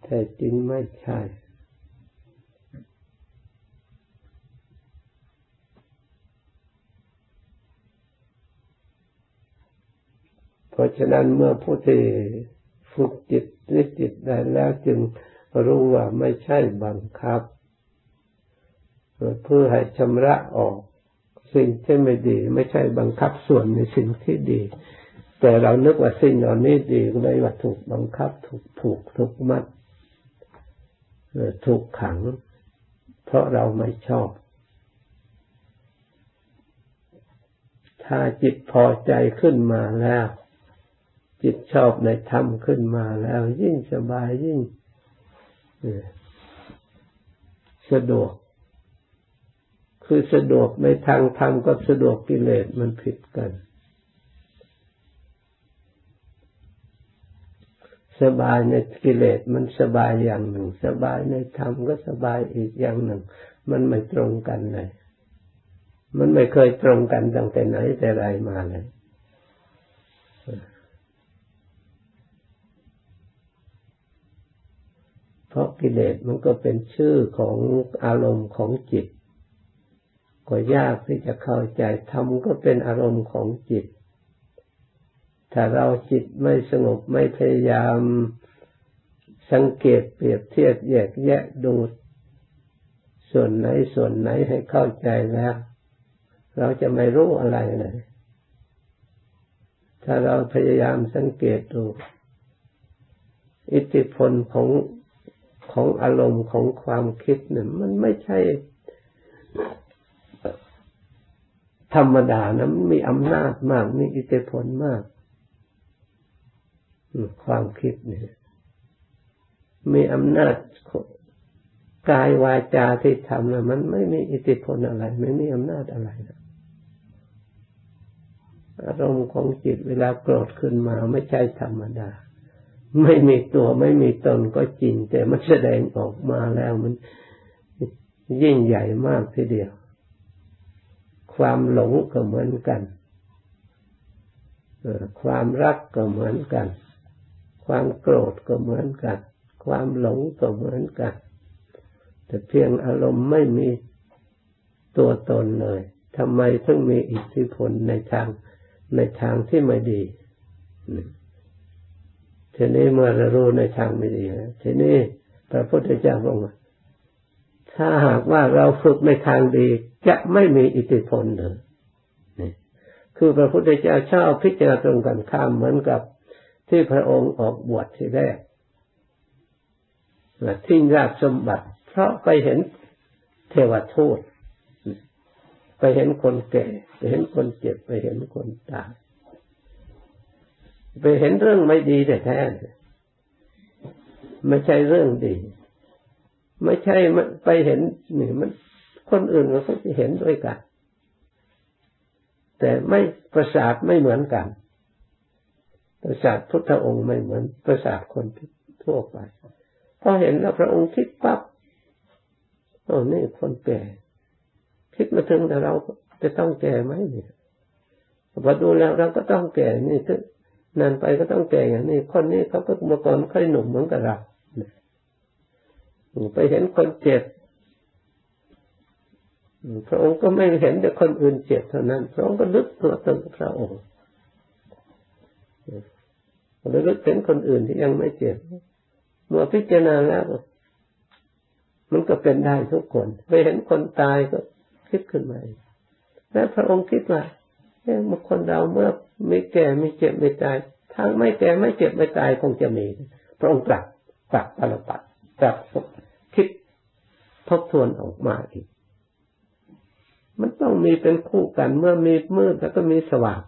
แต่จริงไม่ใช่ เพราะฉะนั้นเมื่อผู้ที่ฝึกจิต นิจิตได้แล้วจึงรู้ว่าไม่ใช่บังคับ เพื่อให้ชำระออกสิ่งที่ไม่ดี ไม่ใช่บังคับส่วนในสิ่งที่ดี แต่เรานึกว่าสิ่งเหล่านี้ดีก็เลยว่าถูกบังคับ ถูกผูกถูกมัดถูกขัง เพราะเราไม่ชอบ ถ้าจิตพอใจขึ้นมาแล้ว จิตชอบในธรรมขึ้นมาแล้ว ยิ่งสบายยิ่งสะดวก คือสะดวกในทางธรรมกับสะดวกกิเลสมันผิดกัน สบายในกิเลสมันสบายอย่างหนึ่ง สบายในธรรมก็สบายอีกอย่างหนึ่ง มันไม่ตรงกันเลย มันไม่เคยตรงกันตั้งแต่ไหนแต่ไรมาเลย เพราะกิเลสมันก็เป็นชื่อของอารมณ์ของจิต ก็ยากที่จะเข้าใจธรรมก็เป็นอารมณ์ของจิต ถ้าเราจิตไม่สงบไม่พยายามสังเกตเปรียบเทียบแยกแยะดูส่วนไหนส่วนไหนให้เข้าใจแล้ว เราจะไม่รู้อะไรเลย ถ้าเราพยายามสังเกตดู อิทธิพลของ ของอารมณ์ของความคิดเนี่ยมันไม่ใช่ธรรมดานะมันมีอำนาจมาก มีอิทธิพลมาก ความคิดเนี่ยมีอำนาจกายวาจาที่ทำนะมันไม่มีอิทธิพลอะไร ไม่มีอำนาจอะไรนะอารมณ์ของจิตเวลาโกรธขึ้นมาไม่ใช่ธรรมดา ไม่มีตัวไม่มีตนก็จริง แต่มันแสดงออกมาแล้วมันยิ่งใหญ่มากทีเดียว ความหลงก็เหมือนกันความรักก็เหมือนกัน ความโกรธก็เหมือนกัน ความหลงก็เหมือนกัน แต่เพียงอารมณ์ไม่มีตัวตนเลยทำไมถึงมีอิทธิพลในทางในทางที่ไม่ดี ทีนี้เมื่อเรารู้ในทางไม่ดีทีนี้พระพุทธเจ้าบอกว่าถ้าหากว่าเราฝึกในทางดี จะไม่มีอิทธิพลเลยนี่คือพระพุทธเจ้าชอบพิจารณาตรงกันข้ามเหมือนกับที่พระองค์ออกบวชที่แรกทิ้งราชสมบัติ เพราะไปเห็นเทวทูตไปเห็นคนแก่ ไปเห็นคนเจ็บ ไปเห็นคนตาย ไปเห็นเรื่องไม่ดีแต่แท้ไม่ใช่เรื่องดี ไม่ใช่ไปเห็นนี่มันคนอื่นเขาก็จะเห็นด้วยกัน แต่ไม่ประสาทไม่เหมือนกัน ประสาทพุทธองค์ไม่เหมือนประสาทคนทั่วไปพอเห็นแล้วพระองค์คิดปั๊บโอ้นี่คนแก่ คิดมาถึงแต่เราจะต้องแก่ไหมเนี่ยพอดูแล้วเราก็ต้องแก่นี่ถึง นานไปก็ต้องแก่อย่างนี้คนนี้เขาก็เมื่อก่อนเคยหนุ่มเหมือนกับเราไปเห็นคนเจ็บพระองค์ก็ไม่เห็นแต่คนอื่นเจ็บเท่านั้น พระองค์ก็ลึกตัวตนพระองค์เลยลึกถึงคนอื่นที่ยังไม่เจ็บเมื่อพิจารณาแล้วมันก็เป็นได้ทุกคน ไปเห็นคนตายก็คิดขึ้นมา และพระองค์คิดว่า เมื่อคนเราเมื่อไม่แก่ไม่เจ็บไม่ตายทางไม่แก่ไม่เจ็บไม่ตายคงจะมี พระองค์ปรับปรับปรปัดปรับคิดทบทวนออกมาอีก มันต้องมีเป็นคู่กัน เมื่อมีมืดแล้วก็มีสว่าง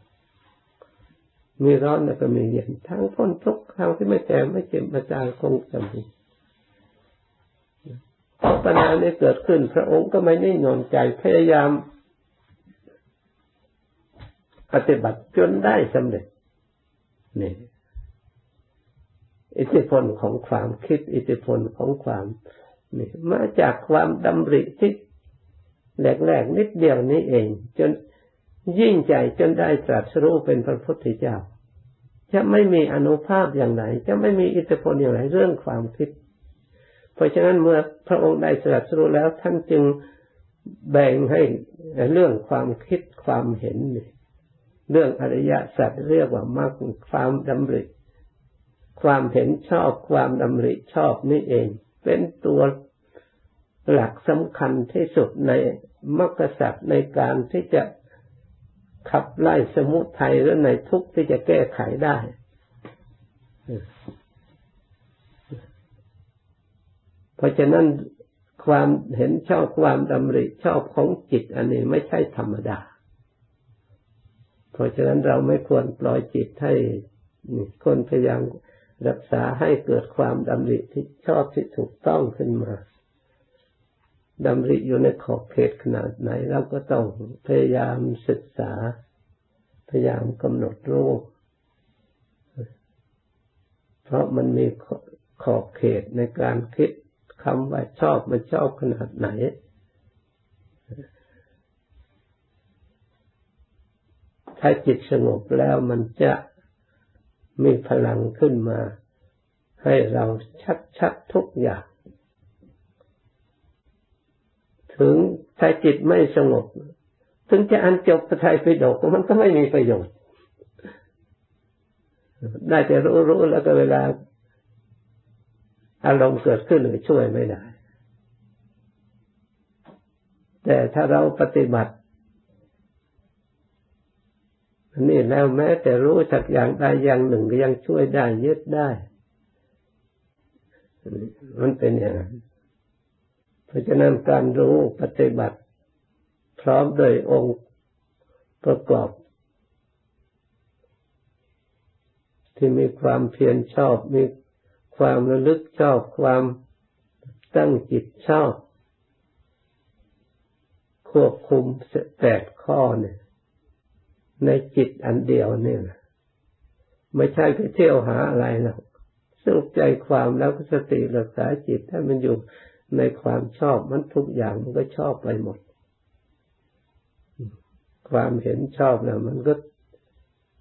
มีร้อนแล้วก็มีเย็นทั้งพ้นทุกทางที่ไม่แก่ไม่เจ็บไม่ตายคงจะมีพอปัญหานี้เกิดขึ้น พระองค์ก็ไม่นิ่งนอนใจพยายาม ปฏิบัติจนได้สำเร็จนี่อิทธิพลของความคิด อิทธิพลของความนี่มาจากความดำริที่แหลกๆนิดเดียวนี้เอง จนยิ่งใจจนได้ตรัสรู้เป็นพระพุทธเจ้า จะไม่มีอนุภาพอย่างไหน จะไม่มีอิทธิพลอย่างไรเรื่องความคิด เพราะฉะนั้นเมื่อพระองค์ได้สรัสรู้แล้วท่านจึงแบ่งให้เรื่องความคิดความเห็น เรื่องอริยสัจเรียกว่ามรรคความดำริ ความเห็นชอบความดำริชอบนี่เอง เป็นตัวหลักสำคัญที่สุดในมรรคสัจในการที่จะขับไล่สมุทัยหรือในทุกข์ที่จะแก้ไขได้ เพราะฉะนั้นความเห็นชอบความดำริชอบของจิตอันนี้ไม่ใช่ธรรมดา เพราะฉะนั้นเราไม่ควรปล่อยจิตให้คนพยายามรักษาให้เกิดความดำริที่ชอบที่ถูกต้องขึ้นมาดำริอยู่ในขอบเขตขนาดไหนเราก็ต้องพยายามศึกษา พยายามกำหนดรู้เพราะมันมีขอบเขตในการคิดคำว่าชอบมันชอบขนาดไหน ถ้าจิตสงบแล้วมันจะมีพลังขึ้นมา ให้เราชัดชัดทุกอย่าง ถึงถ้าจิตไม่สงบ ถึงจะอันจบพระไทยไปดกมันก็ไม่มีประโยชน์ ได้แต่รู้รู้แล้วก็เวลาอารมณ์เกิดขึ้นเลยช่วยไม่ได้ แต่ถ้าเราปฏิบัติ นี่แล้วแม้แต่รู้สักอย่างใดอย่างหนึ่งก็ยังช่วยได้ยึดได้ มันเป็นอย่างนั้นเพราะฉะนั้นการรู้ปฏิบัติ พร้อมโดยองค์ประกอบ ที่มีความเพียรชอบ มีความระลึกชอบความตั้งจิตชอบ ควบคุมแปดข้อเนี่ย ในจิตอันเดียวเนี่ยไม่ใช่ไปเที่ยวหาอะไรนะสรุปใจความแล้วก็สติรักษาจิตถ้ามันอยู่ในความชอบมันทุกอย่างมันก็ชอบไปหมด ความเห็นชอบนะมันก็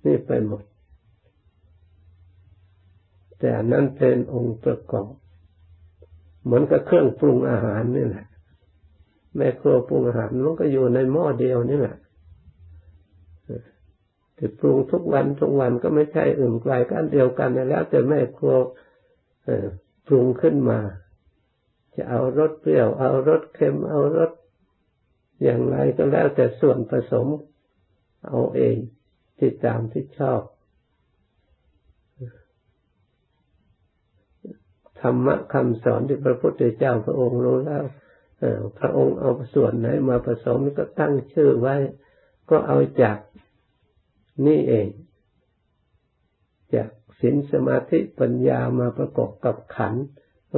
นี่ไปหมด แต่นั้นเป็นองค์ประกอบเหมือนกับเครื่องปรุงอาหารนี่แหละแม่ครัวปรุงอาหารมันก็อยู่ในหม้อเดียวนี่แหละ แต่ปรุงทุกวันทุกวันก็ไม่ใช่อื่นไกลกันเดียวกันแล้วแต่แม่ครัวปรุงขึ้นมา จะเอารสเปรี้ยว เอารสเค็มเอารสอย่างไรก็แล้วแต่ส่วนผสม เอาเองที่ตามที่ชอบธรรมะคำสอนที่พระพุทธเจ้าพระองค์รู้แล้วพระองค์เอาส่วนไหนมาผสมก็ตั้งชื่อไว้ ก็เอาจาก นี่เอง จากศีลสมาธิปัญญามาประกอบกับขัน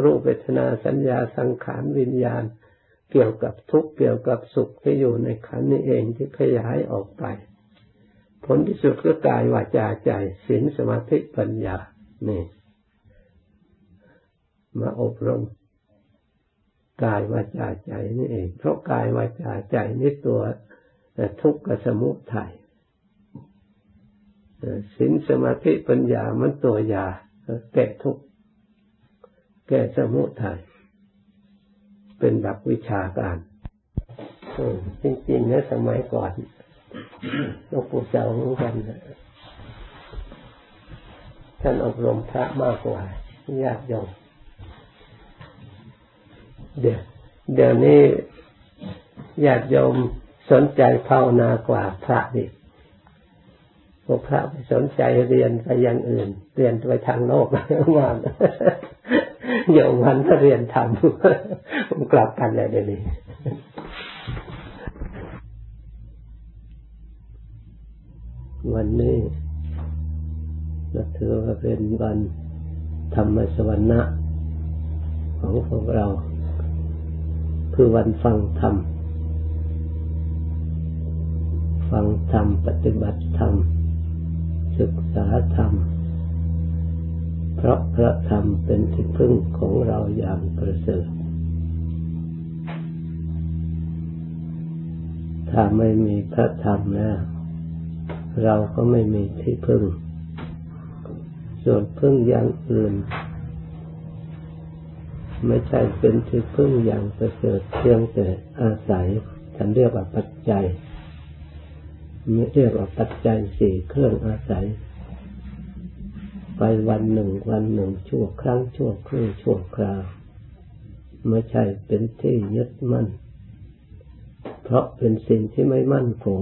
รูปเวทนาสัญญาสังขารวิญญาณ เกี่ยวกับทุกข์เกี่ยวกับสุขที่อยู่ในขันนี้เองที่ขยายออกไป ผลที่สุดก็กายวาจาใจศีลสมาธิปัญญานี่มาอบรมกายวาจาใจนี่เอง เพราะกายวาจาใจนี่ตัวทุกข์กับสมุทัย สินสมาธิปัญญามันตัวยาแก้ทุกข์แก้สมุทัยเป็นหลักวิชาการจริงๆนะสมัยก่อนหลวงปู่เจ้าเหมือนกันท่านอบรมพระมากกว่าญาติโยมเดี๋ยวเดี๋ยวนี้ญาติโยมสนใจภาวนากว่าพระดิ พวกพระไปสนใจเรียนไปอย่างอื่น เรียนไปทางโลกมากโยมวันก็เรียนทำผมกลับกันเลยเดี๋ยวนี้วันนี้เราถือว่าเป็นวันธรรมสวรรค์ของพวกเรา คือวันฟังธรรม ฟังธรรม ปฏิบัติธรรม ศึกษาธรรม เพราะพระธรรมเป็นที่พึ่งของเราอย่างประเสริฐ ถ้าไม่มีพระธรรมแล้วเราก็ไม่มีที่พึ่ง ส่วนพึ่งอย่างอื่น ไม่ใช่เป็นที่พึ่งอย่างประเสริฐเพียงแต่อาศัยฉันเรียกว่าปัจจัย เรียกว่าปัจจัยสี่เครื่องอาศัย ไปวันหนึ่งวันหนึ่งชั่วครั้งชั่วครู่ชั่วคราวไม่ใช่เป็นที่ยึดมั่น เพราะเป็นสิ่งที่ไม่มั่นคง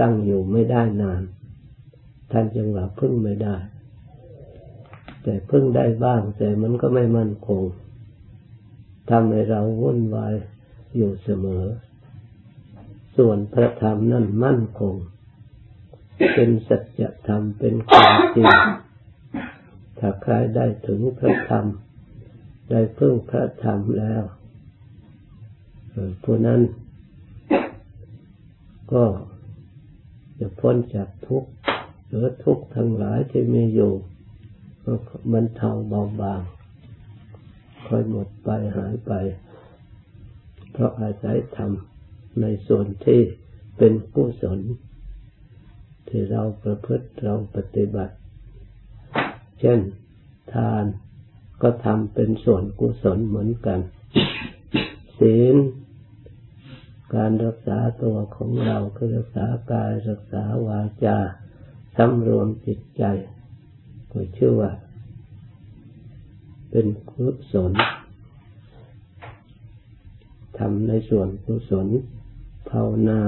ตั้งอยู่ไม่ได้นาน ท่านจึงว่าพึ่งไม่ได้ แต่พึ่งได้บ้าง แต่มันก็ไม่มั่นคงทำให้เราวุ่นวายอยู่เสมอ ส่วนพระธรรมนั่นมั่นคง เป็นสัจธรรมเป็นความจริง ถ้าใครได้ถึงพระธรรม ได้พึ่งพระธรรมแล้วผู้นั้นก็จะพ้นจากทุกข์หรือทุกข์ทั้งหลายที่มีอยู่มันเทาเบาบางค่อยหมดไปหายไป เพราะอาศัยธรรม ในส่วนที่เป็นกุศลที่เราประพฤติเราปฏิบัติ เช่นทานก็ทำเป็นส่วนกุศลเหมือนกันศีลการรักษาตัวของเราคือรักษากายรักษาวาจาสำรวมจิตใจก็ชื่อว่า เป็นกุศลทำในส่วนกุศล ภาวนา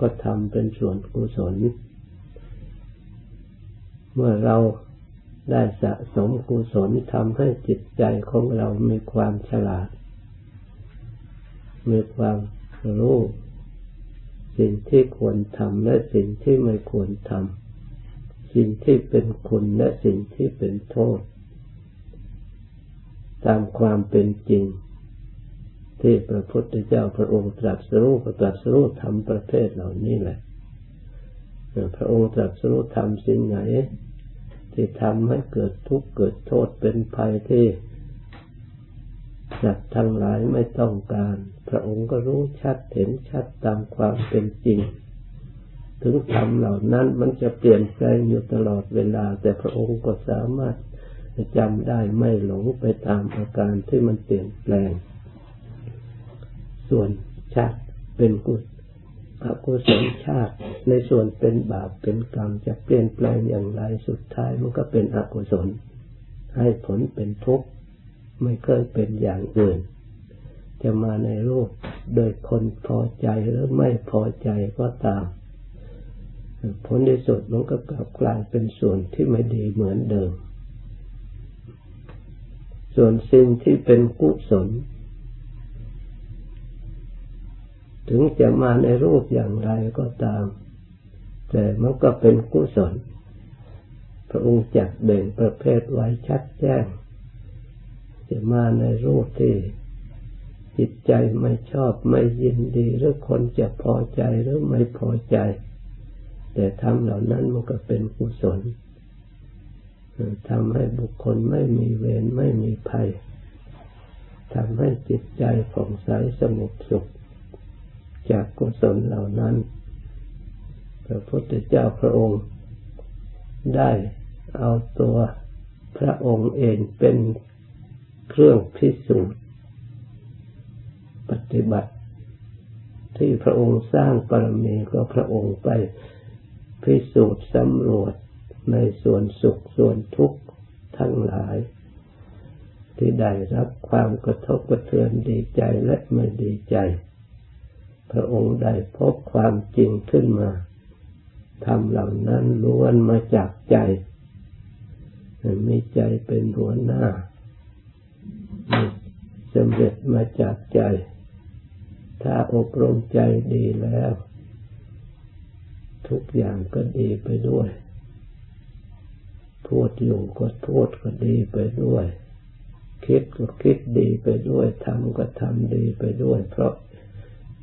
ก็ทำเป็นส่วนกุศล เมื่อเราได้สะสมกุศลทำให้จิตใจของเรามีความฉลาด มีความรู้ สิ่งที่ควรทำและสิ่งที่ไม่ควรทำ สิ่งที่เป็นคุณและสิ่งที่เป็นโทษ ตามความเป็นจริง ที่พระพุทธเจ้าพระองค์ตรัสรู้ตรัสรู้ทำประเภทเหล่านี้แหละพระองค์ตรัสรู้ทำสิ่งไหน ที่ทำให้เกิดทุกข์เกิดโทษเป็นภัยที่สัตว์ทั้งหลายไม่ต้องการ พระองค์ก็รู้ชัดเห็นชัดตามความเป็นจริง ถึงธรรมเหล่านั้นมันจะเปลี่ยนแปลงอยู่ตลอดเวลา แต่พระองค์ก็สามารถจำได้ไม่หลงไปตามอาการที่มันเปลี่ยนแปลง ส่วนชัดเป็นกุศลอกุศลชาติในส่วนเป็นบาปเป็นกรรมจะเปลี่ยนแปลงอย่างไรสุดท้ายมันก็เป็นอกุศล ให้ผลเป็นทุกข์ไม่เคยเป็นอย่างอื่น จะมาในรูปโดยคนพอใจหรือไม่พอใจก็ตาม ผลที่สุดมันก็กลับกลายเป็นส่วนที่ไม่ดีเหมือนเดิม ส่วนสิ่งที่เป็นกุศล ถึงจะมาในรูปอย่างไรก็ตาม แต่มันก็เป็นกุศล พระองค์จัดแบ่งประเภทไว้ชัดแจ้ง จะมาในรูปที่จิตใจไม่ชอบไม่ยินดี หรือคนจะพอใจหรือไม่พอใจ แต่ทำเหล่านั้นมันก็เป็นกุศลทำให้บุคคลไม่มีเวรไม่มีภัยทำให้จิตใจผ่องใสสงบสุข จากกุศลเหล่านั้น พระพุทธเจ้าพระองค์ได้เอาตัวพระองค์เองเป็นเครื่องพิสูจน์ปฏิบัติ ที่พระองค์สร้างปรมีก็พระองค์ไปพิสูจน์สำรวจในส่วนสุขส่วนทุกข์ทั้งหลาย ที่ได้รับความกระทบกระเทือนดีใจและไม่ดีใจ พระองค์ได้พบความจริงขึ้นมาทำเหล่านั้นล้วนมาจากใจมีใจเป็นหัวหน้าสำเร็จมาจากใจ ถ้าอบรมใจดีแล้ว ทุกอย่างก็ดีไปด้วย พูดอยู่ก็พูดก็ดีไปด้วย คิดก็คิดดีไปด้วยทำก็ทำดีไปด้วย เพราะ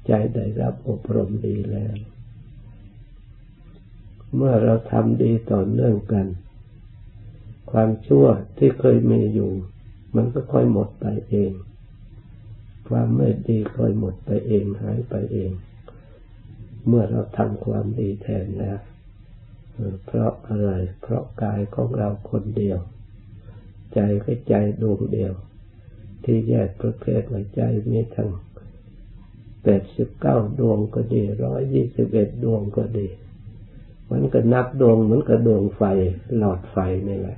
ใจได้รับอบรมดีแล้ว เมื่อเราทำดีต่อเนื่องกัน ความชั่วที่เคยมีอยู่ มันก็ค่อยหมดไปเอง ความไม่ดีค่อยหมดไปเองหายไปเอง เมื่อเราทำความดีแทนแล้วเพราะอะไร เพราะกายของเราคนเดียว ใจก็ใจดวงเดียว ที่แยกประเภทว่าใจมีทั้ง แปดสิบเก้าดวงก็ดีร้อยยี่สิบเอ็ดดวงก็ดี มันก็นับดวงเหมือนกับดวงไฟหลอดไฟนี่แหละ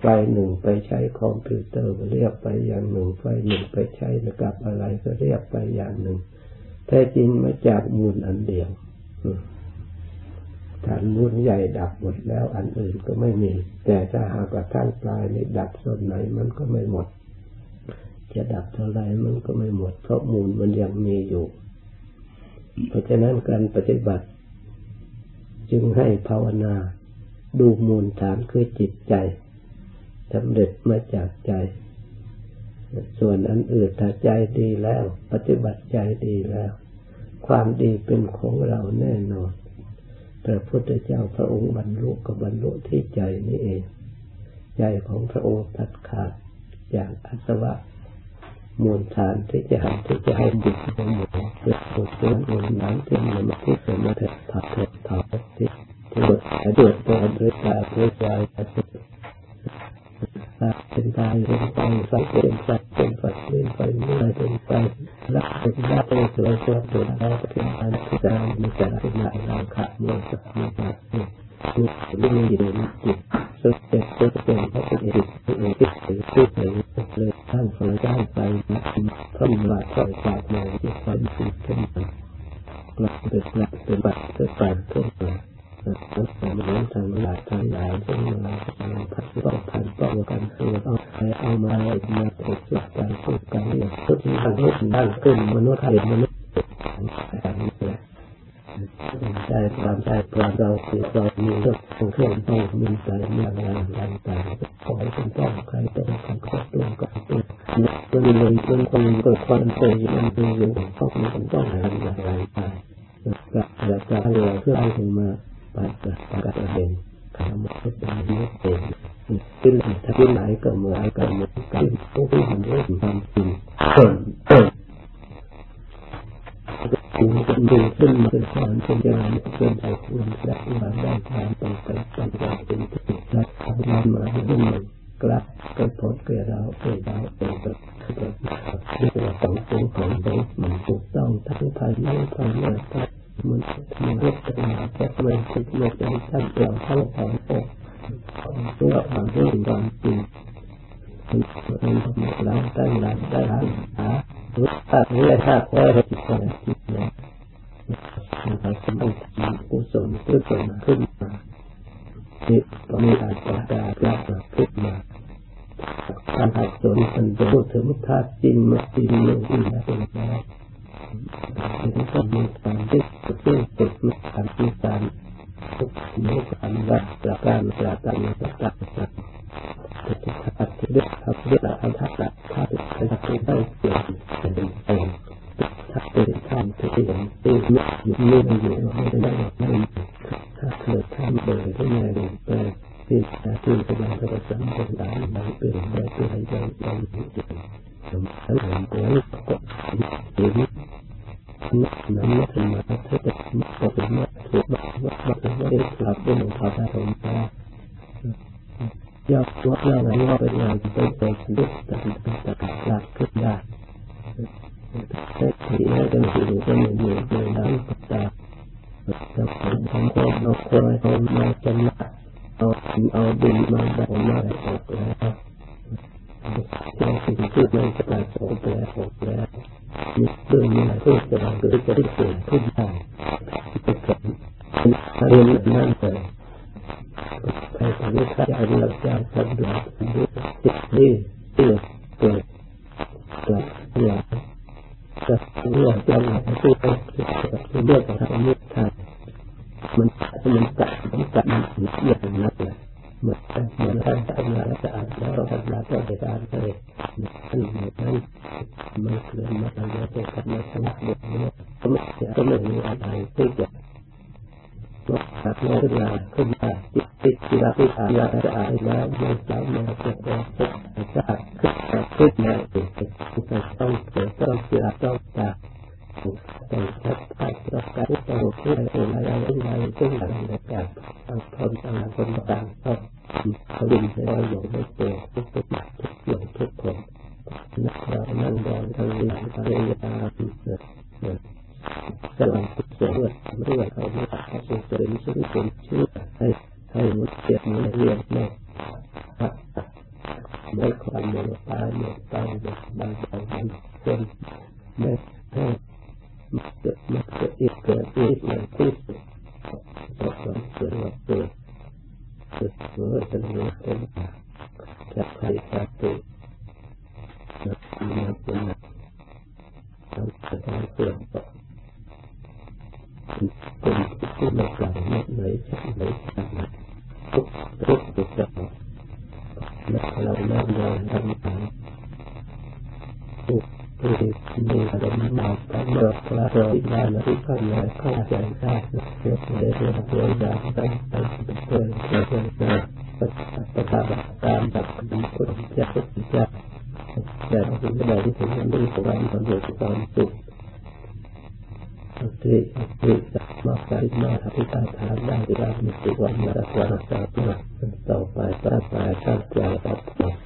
ไฟหนึ่งไปใช้คอมพิวเตอร์ก็เรียกไปอย่างหนึ่ง ไฟหนึ่งไปใช้กับอะไรก็เรียกไปอย่างหนึ่ง แท้จริงมาจากมูลอันเดียวฐานมูลใหญ่ดับหมดแล้วอันอื่นก็ไม่มี แต่ถ้าหากว่าท่านปลายนี่ดับส่วนไหนมันก็ไม่หมด จะดับเท่าไรมันก็ไม่หมด เพราะมูลมันยังมีอยู่ เพราะฉะนั้นการปฏิบัติ จึงให้ภาวนา ดูมูลฐานคือจิตใจสำเร็จมาจากใจ ส่วนอันอื่นถ้าใจดีแล้ว ปฏิบัติใจดีแล้ว ความดีเป็นของเราแน่นอนพระพุทธเจ้าพระองค์บรรลุกับบรรลุที่ใจนี่เอง ใจของพระองค์ตัดขาดจากอสวะ มูลฐานที่จะให้ที่จะให้ดิบในหมู่เกิดโกรธมูลนั้นที่มันมาที่เกิดมาแต่ผักเถิดเผาที่ที่เกิดเกิดตัวด้วยตาด้วยใจเป็นตายเป็นไฟไฟเป็นไฟเป็นไฟเป็นไฟเมื่อเป็นไฟรักเป็นรักเป็นสวยสวยสวยแล้วเป็นการที่จะมีการเป็นหน้าเราขะเมื่อสักเมื่อนี่นี่นี่นี่จิตสุดเด็ดสุดเด่นเขาเป็นจิตเป็นจิตเป็นจิตเป็น พระมิลาคอยจากมาที่ความสุขขึ้นมากลับเป็นกลับเป็นบัตรเป็นปันขึ้นมามันเหมือนทางหลายทางหลายที่มาพันต้องพันต้องกันคือเอาไปเอามามาถูกจุดการถูกการเนี่ยทุกทางโลกดังขึ้นมนุษย์ไทยมนุษย์การนี้เลย ใจความใจความเราคือเรามมีเรื่องของเครื่องต้องมีใจมีอะไรต่างๆขอให้เป็นต้องใครต้องการก็ต้องการตัวมันเลยมันคงเกิดความเสียมันเป็นอยู่ต้องมีต้องอะไรอะไรไปอยากจะให้เราเพื่อให้ถึงมาปฏิบัติเองคำว่าเป็นนี้เองขึ้นถ้าที่ไหนก็เหมือนกันเหมือนกันผู้ที่มันเรื่องความจริง จริงจริงขึ้นมาเป็นความเป็นญาณเป็นใจควรและมาได้ความต้องไปปฏิบัติเป็นที่และทำงานมาให้มันกลับกระทบแก่เราเองเราเองก็คือแบบที่เราต้องเป็นของเรามันถูกต้องทั้งภายในภายนอกมันมันเรียกกันมาแต่ไม่คิดไม่ใจตั้งเราทั้งขององตัวความรู้ความจริงมันเป็นธรรมดาตั้งหลักได้หารู้ตัดรู้ถ้าคอยจิตใจจิตเนี่ย เราสมบูรณ์กุศลกุศลขึ้นมานี่ก็มีอาการดาลาขึ้นมาการหัดสนมันจะพูดถึงธาตุจริงมาจริงเรื่องที่นะเป็นแล้วมันก็มีการที่จะเพื่อฝึกมีการมีการทุกมีการรักษาการรักษาการรักษาการ ทุกขัดที่เด็กทับเด็กอันทักษะถ้าเป็นใครทักษะได้เปลี่ยนเป็นเองถ้าเป็นท่านที่เห็นตีไม่อยู่ไม่อยู่ไม่ได้ไม่ถ้าเกิดท่านเดินที่ไหนเดินไปที่ที่กำลังจะสัมผัสได้ไม่เป็นได้เป็นให้ได้ได้จริงสมมติเห็นตัวก็เห็นนั้นม่ถึงมาถ้าจะมาก็เป็นมาถูกบ้างว่าบ้างว่าได้กลับเป็นของพระธรรมตา ยอดว่าอะไรว่าเป็นงานเป็นเป็นดุจตัดตัดหลักขึ้นได้แต่ที่ให้เป็นสิ่งที่มันอยู่ในนั้นตัดจะเป็นของคนเราควรเอามาจำละเอาเอาดินมาแบบมาออกแล้วที่สิ่งที่มันจะได้ออกแล้วออกแล้วมีเรื่องมีอะไรที่จะเกิดจะได้เกิดขึ้นได้จะเกิดเรียนนั่นเลย รทำให้ข้าจะเรียนจะทำด้วยจิตนี่เกิดเกิดเกิดเกิดจะเรื่องจะอะไรที่เป็นเรื่องของทางนี้ทางมันมันจัดมันจัดมันเกี่ยวกันนักเลยเหมือนเหมือนท่านทำงานแล้วจะอ่านแล้วเราทำงานก็ไปอ่านเลยท่านมือนท่านมันเคลื่อนมาทางเดียวกันมาทางเดียวกันก็ไม่ก็ไม่มีอะไรที่จะ ลดหักลงขึ้นมาขึ้นมาจิตติดกีฬาที่อ่านแล้วจะอ่านแล้วไม่สามารถจะได้จะขึ้นมาขึ้นมาเองต้องเกิดต้องเสียต้องจากต้องชัดชัดต้องการต้องพูดอะไรอะไรอะไรซึ่งอะไรในการต้องทนต่างคนต่างต้องเขาดินให้เราอยู่ในตัวทุกทุกทุกอย่างทุกคนนักเรานั่งรอทางหลังทางยา สลับทุกส่วด้วยเรื่องเขาไม่ตัดเขาเป็นส่วนซึ่งเป็นชื่อให้ให้มันเสียมันเรียนแม่ไม่ความเมตตาเมตตาบางบางบางคนไม่ให้มันเกิดมันเกิดอีกเกิดอีกอย่างที่สุดก็ความเกิดมาเกิดเกิดเมื่อจะมีเป็นจะใครจะตัวจะมีเป็นเราจะต้องเกิ ดต่อเป็นผู้ไม่กล่าวไม่เลยชัดเลยชัดเลยทุกทุกทุกอย่างและเราเริ่มเดินทำตามทุกผู้ที่มีอารมณ์มาตั้งเดิมพระเราได้มาที่ข้างในเข้าใจได้เกิดเรื่องเรื่องเรื่องอย่างตั้งตั้งเป็นเรื่องเรื่องเรื่องปฏิบัติตามแบบดีคนจะเป็นจะแต่เราถึงได้ที่ถึงนั้นด้วยความสำเร็จความสุข ที่ที่จะมาใช้มาอธิษฐารทานได้ที่เรามีสิ่งวันมารักษาต่อไปต่อไปตั้งใจตั้งใจต่อไป